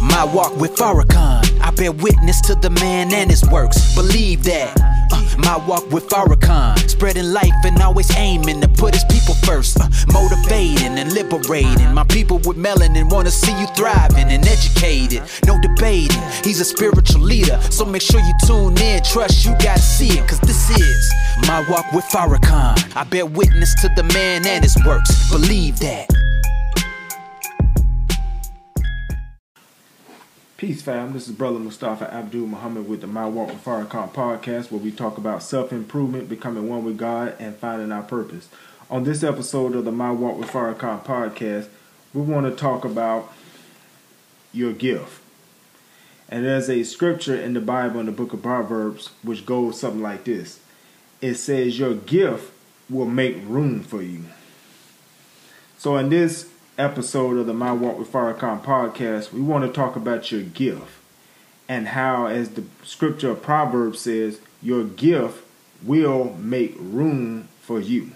My walk with Farrakhan, I bear witness to the man and his works. Believe that. Uh, my walk with Farrakhan, spreading life and always aiming to put his people first. Uh, motivating and liberating. My people with melanin wanna see you thriving and educated. No debating, he's a spiritual leader. So make sure you tune in, trust you gotta see it. Cause this is my walk with Farrakhan. I bear witness to the man and his works. Believe that. Peace, fam. This is Brother Mustafa Abdul Muhammad with the My Walk with Farrakhan podcast, where we talk about self improvement, becoming one with God, and finding our purpose. On this episode of the My Walk with Farrakhan podcast, we want to talk about your gift. And there's a scripture in the Bible in the book of Proverbs which goes something like this it says, Your gift will make room for you. So, in this episode of the My Walk with Farrakhan podcast, we want to talk about your gift and how, as the scripture of Proverbs says, your gift will make room for you.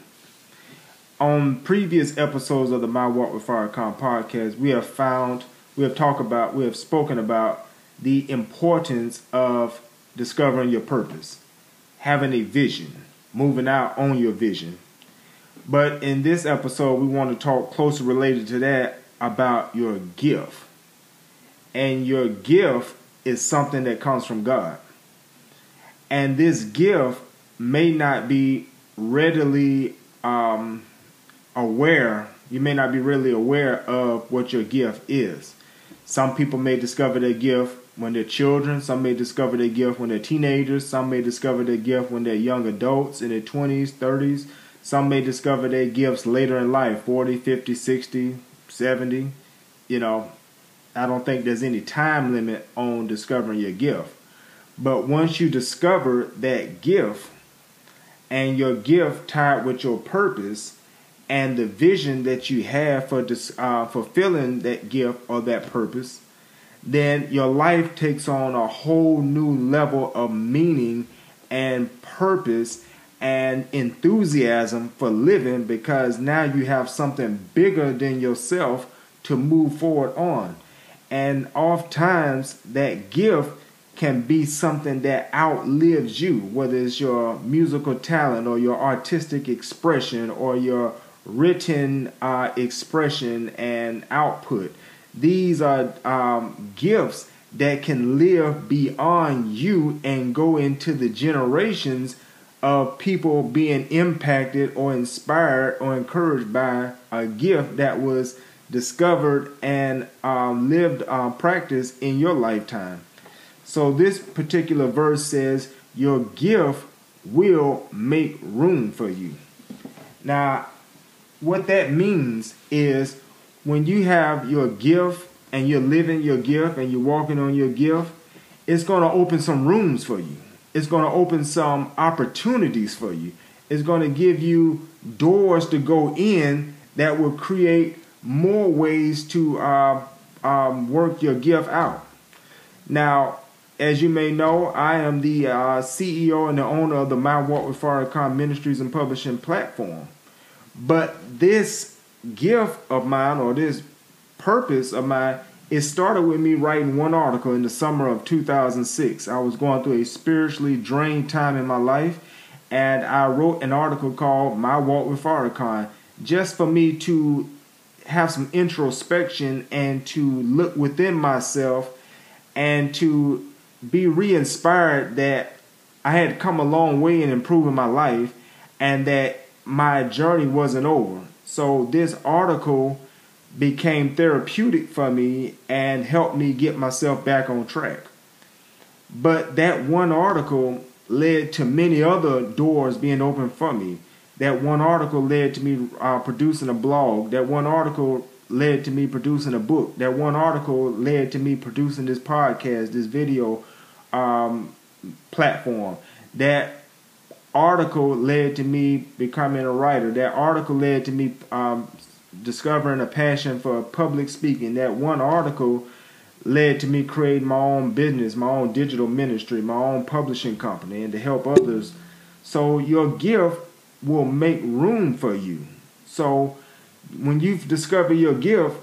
On previous episodes of the My Walk with Farrakhan podcast, we have found, we have talked about, we have spoken about the importance of discovering your purpose, having a vision, moving out on your vision, but in this episode, we want to talk closer related to that about your gift. And your gift is something that comes from God. And this gift may not be readily um, aware, you may not be really aware of what your gift is. Some people may discover their gift when they're children, some may discover their gift when they're teenagers, some may discover their gift when they're young adults in their 20s, 30s some may discover their gifts later in life 40, 50, 60, 70. You know, I don't think there's any time limit on discovering your gift. But once you discover that gift and your gift tied with your purpose and the vision that you have for uh, fulfilling that gift or that purpose, then your life takes on a whole new level of meaning and purpose and enthusiasm for living because now you have something bigger than yourself to move forward on. And oftentimes that gift can be something that outlives you, whether it's your musical talent or your artistic expression or your written uh, expression and output. These are um, gifts that can live beyond you and go into the generations of people being impacted or inspired or encouraged by a gift that was discovered and um, lived uh, practice in your lifetime. So this particular verse says, Your gift will make room for you. Now, what that means is when you have your gift and you're living your gift and you're walking on your gift, it's going to open some rooms for you it's going to open some opportunities for you. It's going to give you doors to go in that will create more ways to uh, um, work your gift out. Now, as you may know, I am the uh, CEO and the owner of the My Walk with Farrakhan Ministries and Publishing platform. But this gift of mine or this purpose of mine it started with me writing one article in the summer of 2006. I was going through a spiritually drained time in my life, and I wrote an article called My Walk with Farrakhan just for me to have some introspection and to look within myself and to be re inspired that I had come a long way in improving my life and that my journey wasn't over. So, this article became therapeutic for me and helped me get myself back on track. But that one article led to many other doors being opened for me. That one article led to me uh, producing a blog. That one article led to me producing a book. That one article led to me producing this podcast, this video um, platform. That article led to me becoming a writer. That article led to me um, discovering a passion for public speaking. That one article led to me creating my own business, my own digital ministry, my own publishing company, and to help others. So your gift will make room for you. So when you've discovered your gift,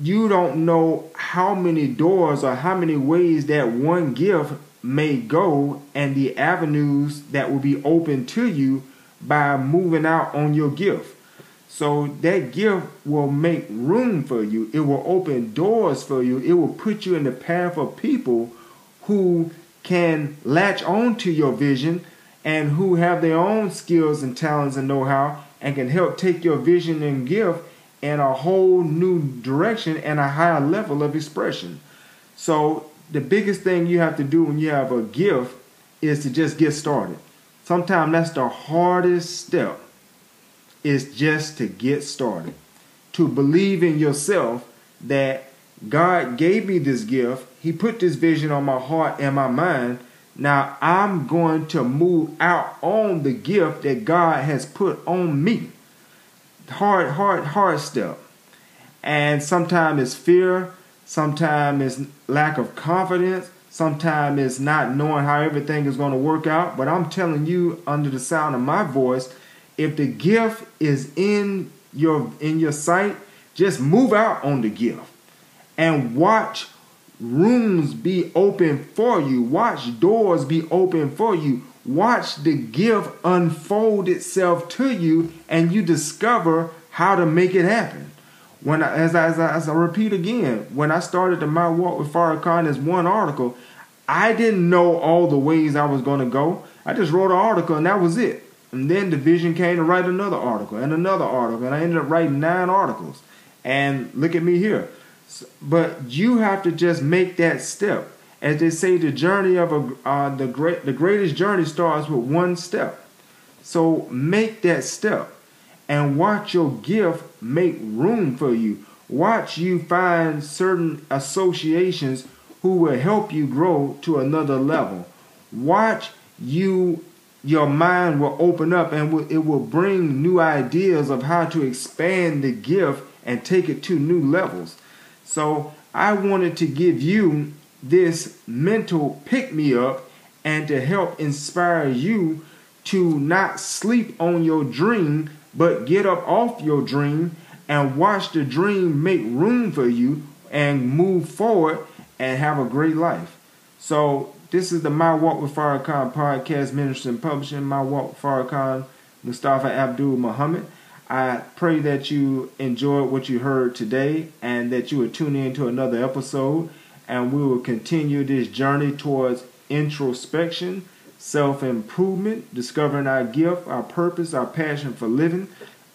you don't know how many doors or how many ways that one gift may go and the avenues that will be open to you by moving out on your gift. So that gift will make room for you. It will open doors for you. It will put you in the path of people who can latch on to your vision and who have their own skills and talents and know-how and can help take your vision and gift in a whole new direction and a higher level of expression. So the biggest thing you have to do when you have a gift is to just get started. Sometimes that's the hardest step is just to get started. To believe in yourself that God gave me this gift. He put this vision on my heart and my mind. Now I'm going to move out on the gift that God has put on me. Hard, hard, hard step. And sometimes it's fear, sometimes it's lack of confidence, sometimes it's not knowing how everything is going to work out. But I'm telling you, under the sound of my voice, if the gift is in your in your sight, just move out on the gift and watch rooms be open for you. Watch doors be open for you. Watch the gift unfold itself to you, and you discover how to make it happen. When I, as I, as I, as I repeat again, when I started the My Walk with Farrakhan as one article, I didn't know all the ways I was going to go. I just wrote an article, and that was it. And then the vision came to write another article and another article, and I ended up writing nine articles. And look at me here. But you have to just make that step. As they say, the journey of a uh, the great the greatest journey starts with one step. So make that step, and watch your gift make room for you. Watch you find certain associations who will help you grow to another level. Watch you your mind will open up and it will bring new ideas of how to expand the gift and take it to new levels. So I wanted to give you this mental pick me up and to help inspire you to not sleep on your dream, but get up off your dream and watch the dream make room for you and move forward and have a great life. So this is the My Walk with Farrakhan podcast, ministry and publishing. My Walk with Farrakhan, Mustafa Abdul Muhammad. I pray that you enjoyed what you heard today and that you will tune in to another episode. And we will continue this journey towards introspection, self improvement, discovering our gift, our purpose, our passion for living,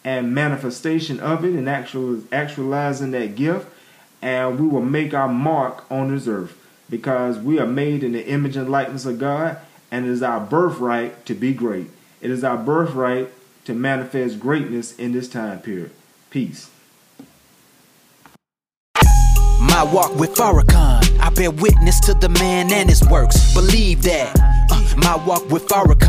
and manifestation of it and actual, actualizing that gift. And we will make our mark on this earth because we are made in the image and likeness of God, and it is our birthright to be great. It is our birthright to manifest greatness in this time period. Peace. My walk with Farrakhan, I bear witness to the man and his works. Believe that. Uh, my walk with Farrakhan.